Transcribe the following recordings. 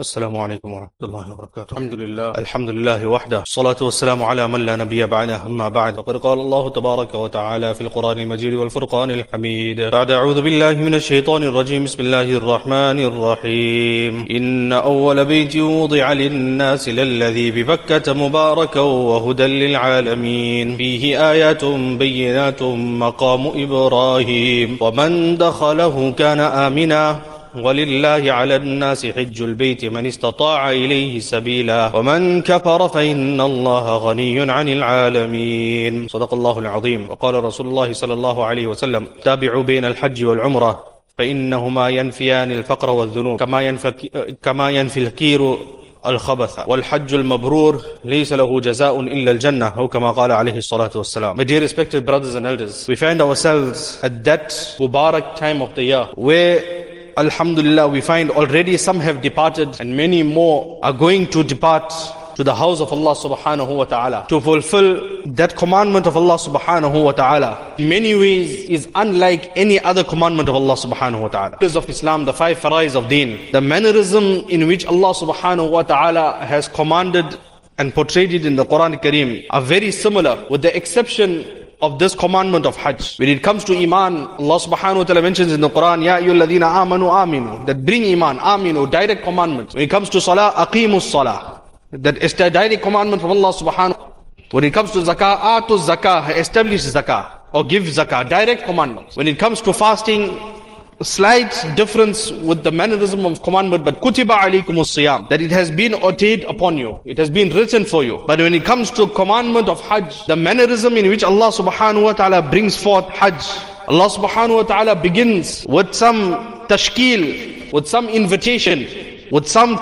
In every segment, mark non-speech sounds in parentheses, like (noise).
السلام عليكم ورحمة الله وبركاته. الحمد لله. الحمد لله وحده. الصلاة والسلام على من لا نبي بعده. أما بعد وقد قال الله تبارك وتعالى في القرآن المجيد والفرقان الحميد. بعد أعوذ بالله من الشيطان الرجيم. بسم الله الرحمن الرحيم. إن أول بيت وضع للناس للذي ببكة مباركا وهدى للعالمين. فيه آيات بينات مقام إبراهيم. ومن دخله كان آمنا. ولله على الناس حج البيت من استطاع إليه سبيلا. ومن كفر فإن الله غني عن العالمين. صدق الله العظيم. وقال رسول الله صلى الله عليه وسلم تابعوا بين الحج والعمرة فإنهما ينفيان الفقر والذنوب كما ينفي, كما ينفي الكير الخبث. والحج المبرور ليس له جزاء إلا الجنة أو كما قال عليه الصلاة والسلام. My dear respected brothers and elders we find ourselves at that Mubarak time of the year where Alhamdulillah, we find already some have departed and many more are going to depart to the house of Allah subhanahu wa ta'ala to fulfill that commandment of Allah subhanahu wa ta'ala in many ways is unlike any other commandment of Allah subhanahu wa ta'ala. Because of Islam, the five farais of deen, the mannerism in which Allah subhanahu wa ta'ala has commanded and portrayed it in the Quran Kareem are very similar with the exception of this commandment of Hajj. When it comes to Iman, Allah subhanahu wa ta'ala mentions in the Quran, Ya ayyuhalladhina amanu aminu, that bring Iman, aminu, direct commandment. When it comes to Salah, aqimus Salah, that is the direct commandment from Allah subhanahu When it comes to Zakah, atu Zakah, establish Zakah, or give Zakah, direct commandment. When it comes to fasting, slight difference with the mannerism of commandment, but kutiba alaykum siyam that it has been ordained upon you. It has been written for you. But when it comes to commandment of Hajj, the mannerism in which Allah subhanahu wa ta'ala brings forth Hajj, Allah subhanahu wa ta'ala begins with some tashkil, with some invitation, with some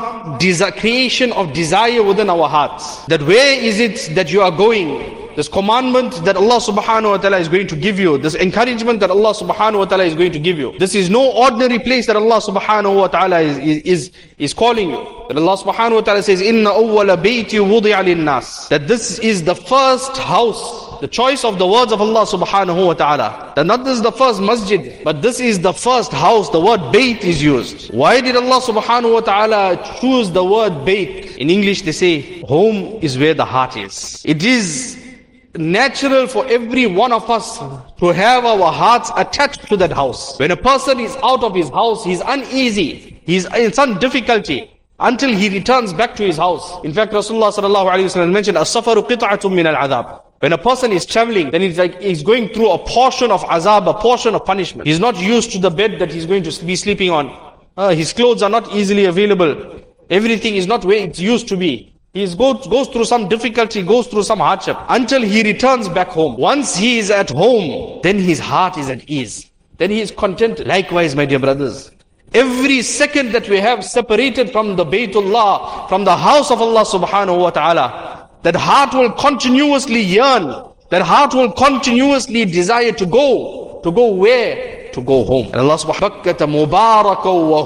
creation of desire within our hearts. That where is it that you are going? This commandment that Allah subhanahu wa ta'ala is going to give you, this encouragement that Allah subhanahu wa ta'ala is going to give you. This is no ordinary place that Allah subhanahu wa ta'ala is, is, is calling you. That Allah subhanahu wa ta'ala says, Inna awwala bayti wudi'a nas That this is the first house the choice of the words of Allah subhanahu wa ta'ala. That not this is the first masjid, but this is the first house. The word bayt is used. Why did Allah subhanahu wa ta'ala choose the word bayt? In English they say, home is where the heart is. It is natural for every one of us to have our hearts attached to that house. When a person is out of his house, he's uneasy, he's in some difficulty until he returns back to his house. In fact, Rasulullah sallallahu alaihi wasallam mentioned, "As-safaru min al-adhab." When a person is traveling, then it's like he's going through a portion of azab, a portion of punishment. He's not used to the bed that he's going to be sleeping on. Uh, his clothes are not easily available. Everything is not where it used to be. He goes, goes through some difficulty, goes through some hardship until he returns back home. Once he is at home, then his heart is at ease. Then he is content. Likewise, my dear brothers, every second that we have separated from the Baytullah, from the house of Allah subhanahu wa ta'ala, that heart will continuously yearn, that heart will continuously desire to go. To go where? to go home. And Allah subhanahu wa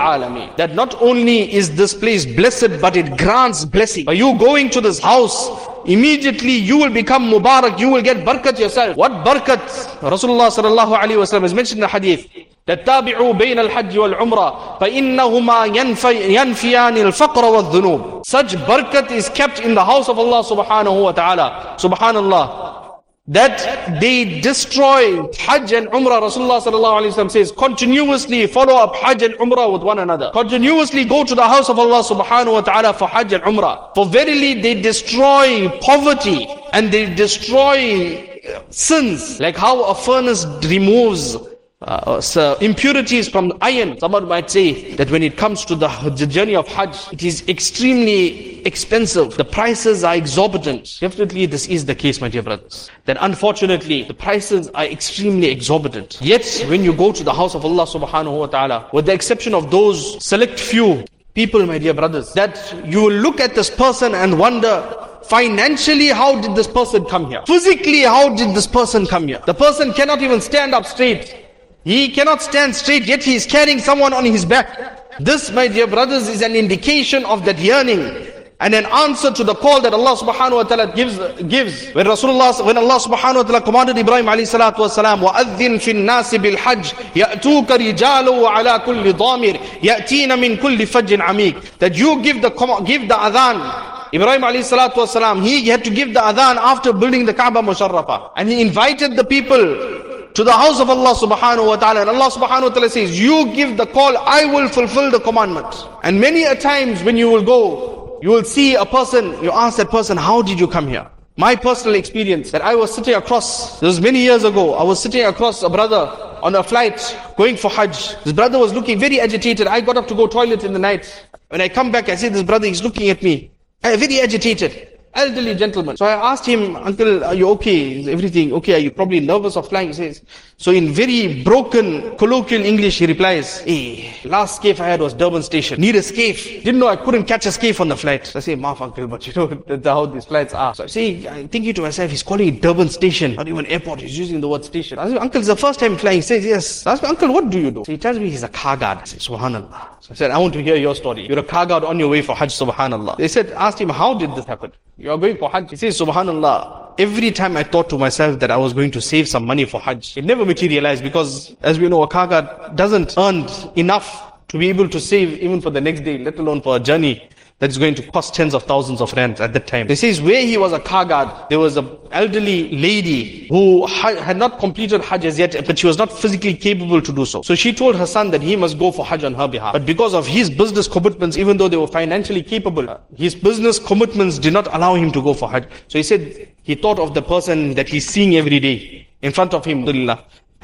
ta'ala That not only is this place blessed, but it grants blessing. By you going to this house, immediately you will become Mubarak, you will get barakat yourself. What barakat? Rasulullah sallallahu alayhi wa sallam is mentioned in the hadith. تتابعوا بين الحج والعمرة فإنهما ينفيان الفقر والذنوب Such barakat is kept in the house of Allah subhanahu wa ta'ala. Subhanallah that they destroy Hajj and Umrah. Rasulullah sallallahu says, continuously follow up Hajj and Umrah with one another. Continuously go to the house of Allah subhanahu wa ta'ala for Hajj and Umrah. For verily they destroy poverty and they destroy sins. Like how a furnace removes uh, so impurities from iron. Someone might say that when it comes to the, the, journey of Hajj, it is extremely expensive. The prices are exorbitant. Definitely this is the case, my dear brothers. Then unfortunately, the prices are extremely exorbitant. Yet, when you go to the house of Allah subhanahu wa ta'ala, with the exception of those select few people, my dear brothers, that you will look at this person and wonder, Financially, how did this person come here? Physically, how did this person come here? The person cannot even stand up straight. He cannot stand straight, yet he is carrying someone on his back. This, my dear brothers, is an indication of that yearning and an answer to the call that Allah subhanahu wa ta'ala gives, gives. When Rasulullah, when Allah subhanahu wa ta'ala commanded Ibrahim alayhi salatu wa salam, وَأَذِّن فِي النَّاسِ بِالْحَجِّ يَأْتُوكَ رِجَالُ وَعَلَى كُلِّ ضَامِرٍ يَأْتِينَ مِنْ كُلِّ فَجٍّ عَمِيقٍ That you give the, give the adhan Ibrahim alayhi salatu wasalam, he had to give the adhan after building the Kaaba Musharrafa. And he invited the people to the house of Allah subhanahu wa ta'ala. And Allah subhanahu wa ta'ala says, you give the call, I will fulfill the commandment. And many a times when you will go, you will see a person, you ask that person, how did you come here? My personal experience that I was sitting across, this was many years ago, I was sitting across a brother on a flight going for Hajj. This brother was looking very agitated. I got up to go toilet in the night. When I come back, I see this brother, he's looking at me. I'm very agitated elderly gentleman. So I asked him, Uncle, are you okay? Is everything okay? Are you probably nervous of flying? He says, so in very broken colloquial English, he replies, hey, last scaife I had was Durban Station. Need a scaife. Didn't know I couldn't catch a scaife on the flight. So I say, Maaf, Uncle, but you know (laughs) that's how these flights are. So I say, I'm thinking to myself, he's calling it Durban Station, not even airport. He's using the word station. I say, Uncle, it's the first time flying. He says, yes. I ask, Uncle, what do you do? So he tells me he's a car guard. I say, Subhanallah. So I said, I want to hear your story. You're a car guard on your way for Hajj, Subhanallah. They said, asked him, how did this happen? You are going for Hajj. He says, Subhanallah, every time I thought to myself that I was going to save some money for Hajj, it never materialized because, as we know, a doesn't earn enough to be able to save even for the next day, let alone for a journey that is going to cost tens of thousands of rands at that time. They says where he was a car guard, there was an elderly lady who had not completed Hajj as yet, but she was not physically capable to do so. So she told her son that he must go for Hajj on her behalf. But because of his business commitments, even though they were financially capable, uh, his business commitments did not allow him to go for Hajj. So he said he thought of the person that he's seeing every day in front of him.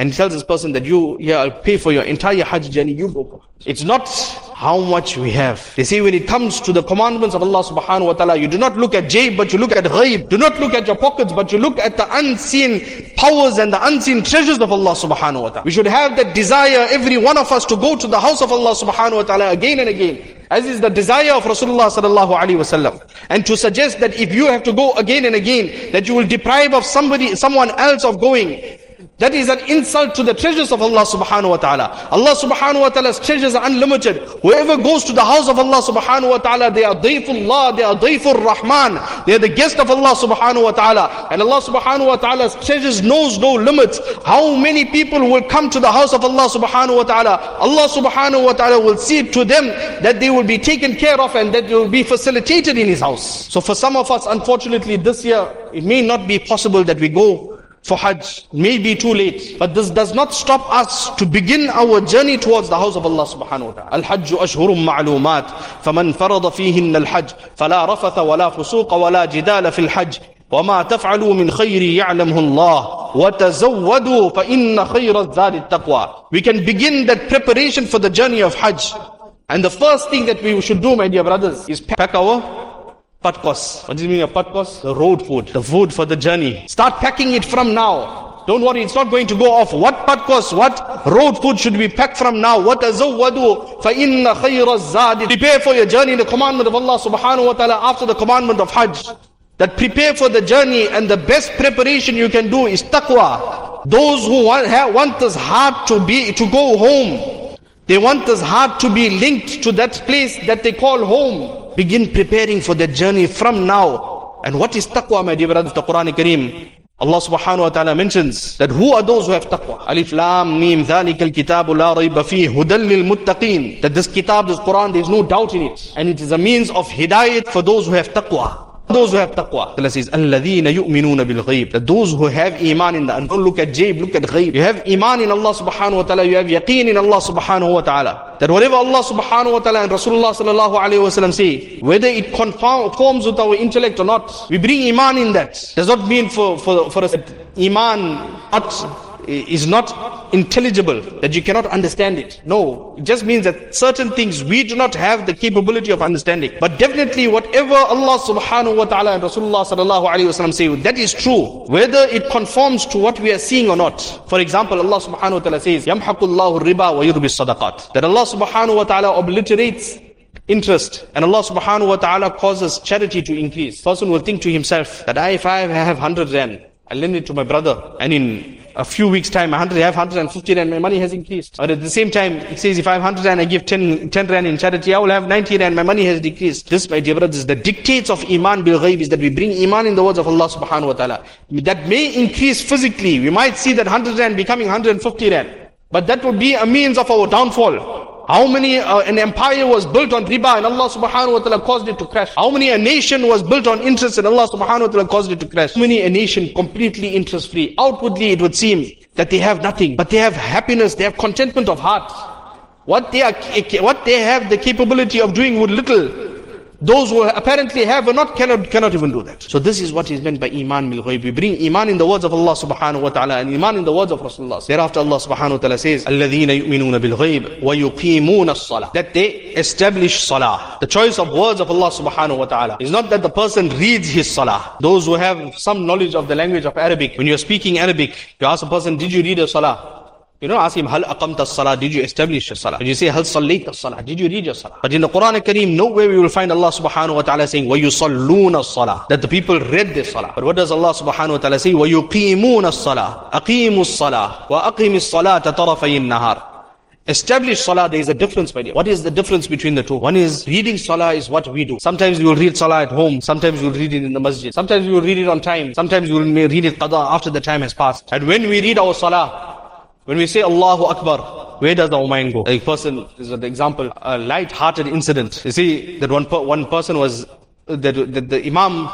And he tells this person that you, yeah, I'll pay for your entire Hajj journey, you go. It's not how much we have. They say when it comes to the commandments of Allah subhanahu wa ta'ala, you do not look at jayb, but you look at ghaib. Do not look at your pockets, but you look at the unseen powers and the unseen treasures of Allah subhanahu wa ta'ala. We should have that desire, every one of us, to go to the house of Allah subhanahu wa ta'ala again and again. As is the desire of Rasulullah sallallahu alaihi wasallam. And to suggest that if you have to go again and again, that you will deprive of somebody, someone else of going, that is an insult to the treasures of Allah subhanahu wa ta'ala. Allah subhanahu wa ta'ala's treasures are unlimited. Whoever goes to the house of Allah subhanahu wa ta'ala, they are dayfullah, they are dayful rahman. They are the guest of Allah subhanahu wa ta'ala. And Allah subhanahu wa ta'ala's treasures knows no limits. How many people will come to the house of Allah subhanahu wa ta'ala? Allah subhanahu wa ta'ala will see to them that they will be taken care of and that they will be facilitated in His house. So for some of us, unfortunately, this year, it may not be possible that we go for Hajj may be too late. But this does not stop us to begin our journey towards the house of Allah subhanahu wa ta'ala. الحج أشهر معلومات فمن فرض فيهن الحج فلا رفث ولا فسوق ولا جدال في الحج وما تفعلوا من خير يعلمه الله وتزودوا فإن خير الزاد التقوى We can begin that preparation for the journey of Hajj. And the first thing that we should do, my dear brothers, is pack our Padkos. What does it mean a padkos? The road food. The food for the journey. Start packing it from now. Don't worry, it's not going to go off. What padkos, what road food should be packed from now? What azawwadu fa inna khayra zadi. Prepare for your journey, the commandment of Allah subhanahu wa ta'ala after the commandment of Hajj. That prepare for the journey and the best preparation you can do is taqwa. Those who want, have, want this heart to be, to go home. They want this heart to be linked to that place that they call home Begin preparing for that journey from now. And what is taqwa, my dear brothers? The Quran Kareem. Allah subhanahu wa ta'ala mentions that who are those who have taqwa? Alif Lam Mim ذَلِكَ الْكِتَابُ لَا رَيْبَ فِيهِ هُدًى لِلْمُتَّقِينَ That this kitab, this Quran, there is no doubt in it. And it is a means of hidayat for those who have taqwa. Those who have taqwa. Allah says, الَّذِينَ يُؤْمِنُونَ بِالْغَيْبِ That those who have iman in the and don't look at jayb, look at ghayb. You have iman in Allah subhanahu wa ta'ala, you have yaqeen in Allah subhanahu wa ta'ala. That whatever Allah subhanahu wa ta'ala and Rasulullah sallallahu alayhi wa sallam say, whether it conforms with our intellect or not, we bring iman in that. Does not mean for, for, for us iman not is not intelligible, that you cannot understand it. No, it just means that certain things we do not have the capability of understanding. But definitely whatever Allah subhanahu wa ta'ala and Rasulullah sallallahu alayhi wa sallam say, that is true. Whether it conforms to what we are seeing or not. For example, Allah subhanahu wa ta'ala says, يَمْحَقُ اللَّهُ الرِّبَى وَيُرْبِ الصَّدَقَاتِ That Allah subhanahu wa ta'ala obliterates interest and Allah subhanahu wa ta'ala causes charity to increase. Person will think to himself that I, if I have 100 rand, I lend it to my brother and in a few weeks time, 100, I have 150 rand, my money has increased. Or at the same time, it says if I have 100 rand, I give 10, 10 rand in charity, I will have 90 rand, my money has decreased. This, my dear brothers, the dictates of Iman bil ghaib is that we bring Iman in the words of Allah subhanahu wa ta'ala. That may increase physically. We might see that 100 rand becoming 150 rand. But that would be a means of our downfall. How many uh, an empire was built on riba and Allah subhanahu wa ta'ala caused it to crash? How many a nation was built on interest and Allah subhanahu wa ta'ala caused it to crash? How many a nation completely interest free? Outwardly it would seem that they have nothing, but they have happiness, they have contentment of heart. What they are, what they have the capability of doing with little, those who apparently have or not cannot, cannot even do that. So this is what is meant by Iman bil ghayb. We bring Iman in the words of Allah subhanahu wa ta'ala and Iman in the words of Rasulullah. Thereafter Allah subhanahu wa ta'ala says, الَّذِينَ يُؤْمِنُونَ بِالْغَيْبِ وَيُقِيمُونَ الصَّلَاةِ That they establish salah. The choice of words of Allah subhanahu wa ta'ala is not that the person reads his salah. Those who have some knowledge of the language of Arabic, when you're speaking Arabic, you ask a person, did you read a salah? You don't ask him, Hal aqamta salah, did you establish your salah? When you say, Hal sallayta salah, did you read your salah? But in the Quran Kareem, nowhere we will find Allah subhanahu wa ta'ala saying, وَيُصَلُّونَ salah, that the people read their salah. But what does Allah subhanahu wa ta'ala say? وَيُقِيمُونَ salah, أَقِيمُوا الصَّلَاةِ وَأَقِيمِ الصَّلَاةَ طَرَفَيِ النَّهَارِ Establish salah, there is a difference, my dear. What is the difference between the two? One is reading salah is what we do. Sometimes we will read salah at home. Sometimes we will read it in the masjid. Sometimes we will read it on time. Sometimes we will read it qada after the time has passed. And when we read our salah, when we say Allahu Akbar, where does our mind go? A person, is an example, a light-hearted incident. You see, that one, one person was, that, the Imam,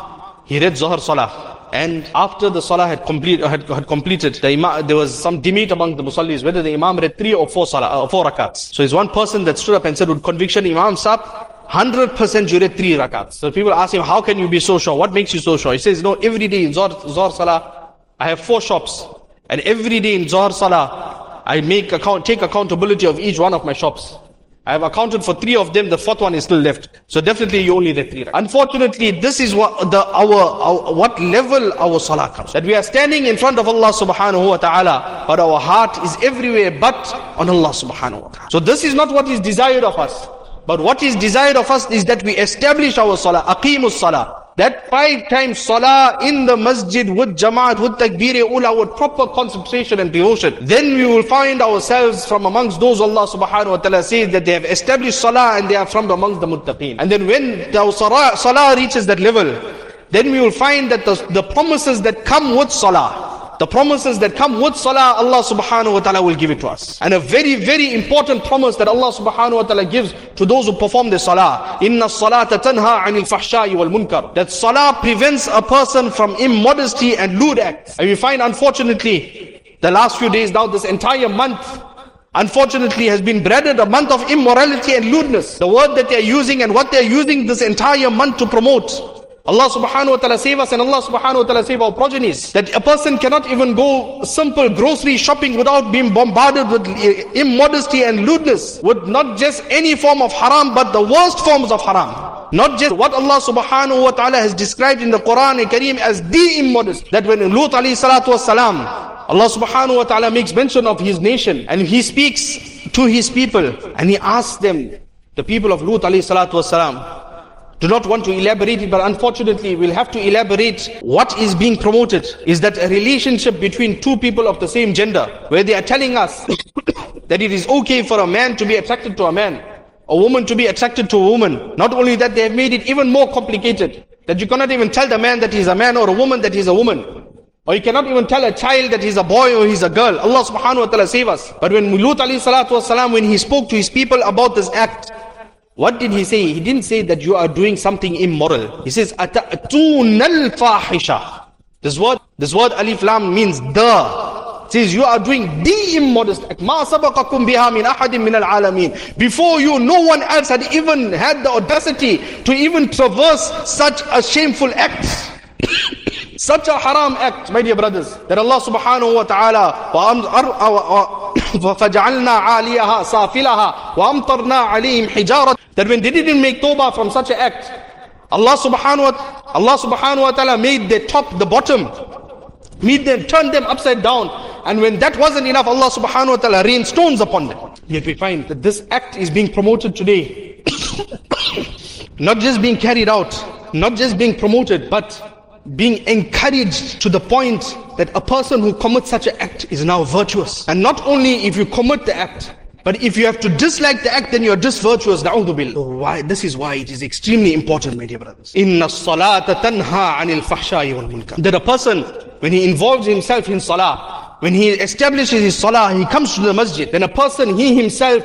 he read Zohar Salah. And after the Salah had, complete, had, had completed, the imam, there was some debate among the Musallis whether the Imam read three or four Salah, uh, four rakats. So it's one person that stood up and said with conviction, Imam Sab, 100% you read three rakats. So people ask him, how can you be so sure? What makes you so sure? He says, no, every day in Zohar, Zohar Salah, I have four shops. And every day in Zohar Salah, I make account, take accountability of each one of my shops. I have accounted for three of them, the fourth one is still left. So definitely you only the three. Unfortunately, this is what the our, our, what level our salah comes. That we are standing in front of Allah subhanahu wa ta'ala, but our heart is everywhere but on Allah subhanahu wa ta'ala. So this is not what is desired of us. But what is desired of us is that we establish our salah, aqimus salah. That five times salah in the masjid with jamaat, with takbir ula, with proper concentration and devotion. Then we will find ourselves from amongst those Allah subhanahu wa ta'ala says that they have established salah and they are from amongst the muttaqeen. And then when the salah, reaches that level, then we will find that the, the promises that come with salah, the promises that come with salah, Allah subhanahu wa ta'ala will give it to us. And a very, very important promise that Allah subhanahu wa ta'ala gives to those who perform the salah. Inna salata tanha anil fahsha'i wal munkar. That salah prevents a person from immodesty and lewd acts. And we find unfortunately, the last few days now, this entire month, unfortunately has been branded a month of immorality and lewdness. The word that they are using and what they are using this entire month to promote. Allah subhanahu wa ta'ala save us and Allah subhanahu wa ta'ala save our progenies. That a person cannot even go simple grocery shopping without being bombarded with immodesty and lewdness. With not just any form of haram, but the worst forms of haram. Not just what Allah subhanahu wa ta'ala has described in the Quran and Kareem as the immodest. That when Lut alayhi salatu was salam, Allah subhanahu wa ta'ala makes mention of his nation and he speaks to his people and he asks them, the people of Lut alayhi salatu was salam, do not want to elaborate it, but unfortunately we'll have to elaborate what is being promoted is that a relationship between two people of the same gender, where they are telling us (coughs) that it is okay for a man to be attracted to a man, a woman to be attracted to a woman. Not only that, they have made it even more complicated, that you cannot even tell the man that he's a man or a woman that he's a woman. Or you cannot even tell a child that he's a boy or he's a girl. Allah subhanahu wa ta'ala save us. But when Mulut alayhi salatu wasalam, when he spoke to his people about this act, what did he say? He didn't say that you are doing something immoral. He says, أَتَأْتُونَ الْفَاحِشَةِ This word, this word alif lam means the. It says you are doing the immodest act. مَا سَبَقَكُمْ بِهَا مِنْ أَحَدٍ مِنَ الْعَالَمِينَ Before you, no one else had even had the audacity to even traverse such a shameful act. (coughs) Such a haram act, my dear brothers, that Allah subhanahu wa ta'ala (coughs) That when they didn't make tawbah from such an act, Allah subhanahu wa, Allah subhanahu wa ta'ala made the top, the bottom, made them, turn them upside down. And when that wasn't enough, Allah subhanahu wa ta'ala rained stones upon them. Yet we find that this act is being promoted today. (coughs) not just being carried out, not just being promoted, but being encouraged to the point that a person who commits such an act is now virtuous. And not only if you commit the act, but if you have to dislike the act, then you are disvirtuous. So why, this is why it is extremely important, my dear brothers. Inna salata tanha anil fahsha'i wal munkar. That a person, when he involves himself in salah, when he establishes his salah, he comes to the masjid, then a person, he himself,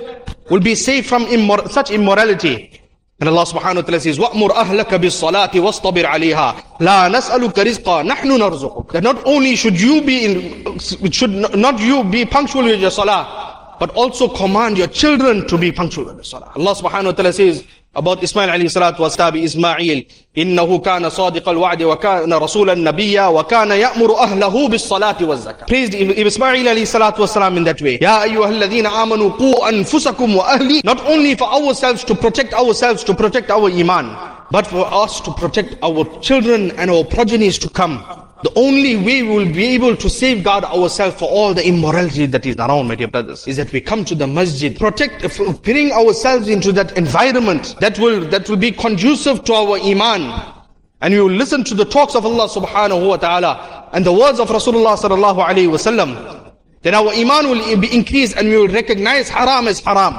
will be safe from immor- such immorality. And Allah subhanahu wa ta'ala says, وَأْمُرْ أَهْلَكَ بِالصَّلَاةِ وَاصْطَبِرْ عَلَيْهَا لَا نَسْأَلُكَ رِزْقًا نَحْنُ نَرْزُقُكَ That not only should you be in, should not you be punctual with your salah, but also command your children to be punctual with the salah. Allah subhanahu wa ta'ala says, about Ismail alayhi salatu wasabi Ismail إنه كان صادق الوعد وكان رسولا نبيا وكان يأمر أهله بالصلاة والزكاة Praised Ismail alayhi salatu wasalam in that way يا أيها الذين آمنوا قوا أنفسكم وأهلي Not only for ourselves to protect ourselves to protect our iman but for us to protect our children and our progenies to come the only way we will be able to safeguard ourselves for all the immorality that is around, my dear brothers, is that we come to the masjid, protect, bring ourselves into that environment that will, that will be conducive to our iman. And we will listen to the talks of Allah subhanahu wa ta'ala and the words of Rasulullah sallallahu alayhi wa sallam. Then our iman will be increased and we will recognize haram as haram.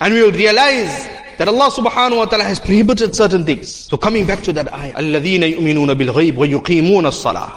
And we will realize that Allah subhanahu wa ta'ala has prohibited certain things. So coming back to that ayah,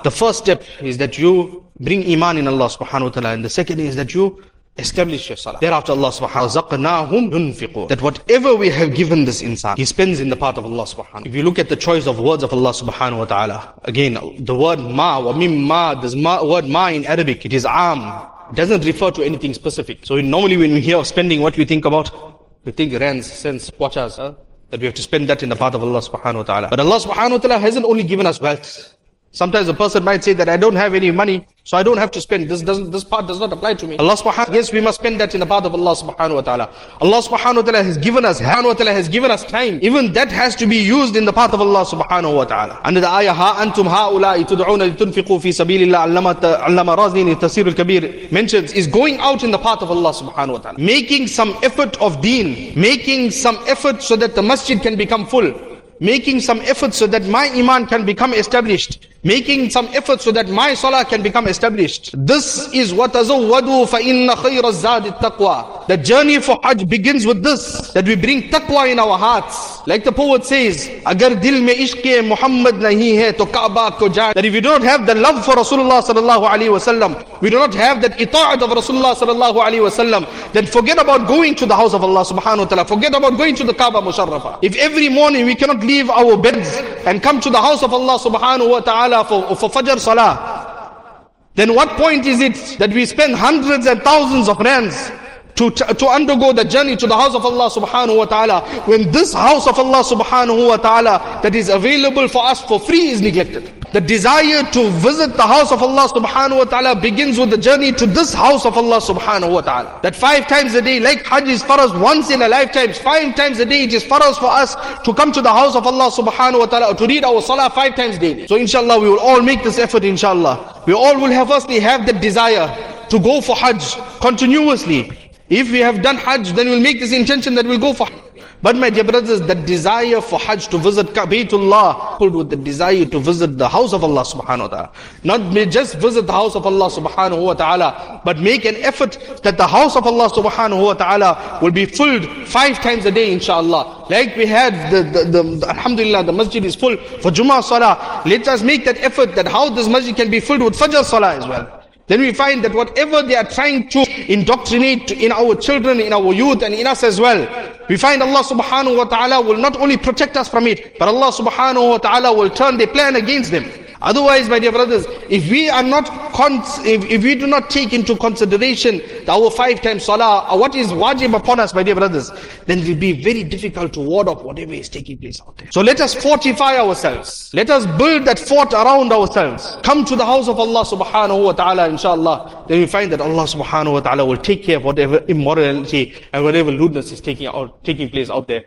The first step is that you bring iman in Allah subhanahu wa ta'ala. And the second is that you establish your salah. Thereafter Allah subhanahu wa ta'ala, That whatever we have given this insan, he spends in the path of Allah subhanahu wa ta'ala. If you look at the choice of words of Allah subhanahu wa ta'ala, again, the word ma, wa mimma, this ma, word ma in Arabic, it is am. Doesn't refer to anything specific. So normally when we hear of spending, what we think about? We think rands, cents, kwatas, huh? that we have to spend that in the path of Allah subhanahu wa ta'ala. But Allah subhanahu wa ta'ala hasn't only given us wealth. Sometimes a person might say that I don't have any money, so I don't have to spend. This doesn't, this part does not apply to me. Allah subhanahu yes, we must spend that in the path of Allah subhanahu wa ta'ala. Allah subhanahu wa ta'ala has given us, subhanahu wa ta'ala has given us time. Even that has to be used in the path of Allah subhanahu wa ta'ala. Under the ayah, ha antum ha'ula'i tud'una litunfiqu fi sabilillah allama razni tafsir al-kabir mentions is going out in the path of Allah subhanahu wa ta'ala. Making some effort of deen. Making some effort so that the masjid can become full making some effort so that my iman can become established, making some effort so that my salah can become established. This is what tazawwadu fa inna khayra zadi taqwa. The journey for Hajj begins with this, that we bring taqwa in our hearts. Like the poet says, agar dil mein ishq Muhammad nahi hai to Kaaba ko jaan. That if we do not have the love for Rasulullah sallallahu alaihi wasallam, we do not have that ita'at of Rasulullah sallallahu alaihi wasallam, then forget about going to the house of Allah subhanahu wa ta'ala. Forget about going to the Kaaba musharrafa. If every morning we cannot leave our beds and come to the house of Allah subhanahu wa ta'ala for, for Fajr Salah, then what point is it that we spend hundreds and thousands of rands to, to undergo the journey to the house of Allah subhanahu wa ta'ala when this house of Allah subhanahu wa ta'ala that is available for us for free is neglected. The desire to visit the house of Allah subhanahu wa ta'ala begins with the journey to this house of Allah subhanahu wa ta'ala. That five times a day, like Hajj is for us once in a lifetime, five times a day it is for us for us to come to the house of Allah subhanahu wa ta'ala, to read our salah five times daily. So inshallah we will all make this effort inshallah. We all will have firstly have that desire to go for Hajj continuously. If we have done Hajj, then we'll make this intention that we'll go for Hajj. But my dear brothers, the desire for Hajj to visit Ka'batullah, coupled with the desire to visit the house of Allah subhanahu wa ta'ala. Not just visit the house of Allah subhanahu wa ta'ala, but make an effort that the house of Allah subhanahu wa ta'ala will be filled five times a day inshallah. Like we had the, the, the, the Alhamdulillah, the masjid is full for Jummah Salah. Let us make that effort that how this masjid can be filled with Fajr Salah as well. Then we find that whatever they are trying to indoctrinate in our children, in our youth and in us as well, we find Allah subhanahu wa ta'ala will not only protect us from it, but Allah subhanahu wa ta'ala will turn the plan against them. Otherwise, my dear brothers, if we are not, if, if we do not take into consideration our five times salah, or what is wajib upon us, my dear brothers, then it will be very difficult to ward off whatever is taking place out there. So let us fortify ourselves. Let us build that fort around ourselves. Come to the house of Allah subhanahu wa ta'ala, inshallah. Then we find that Allah subhanahu wa ta'ala will take care of whatever immorality and whatever lewdness is taking out, taking place out there.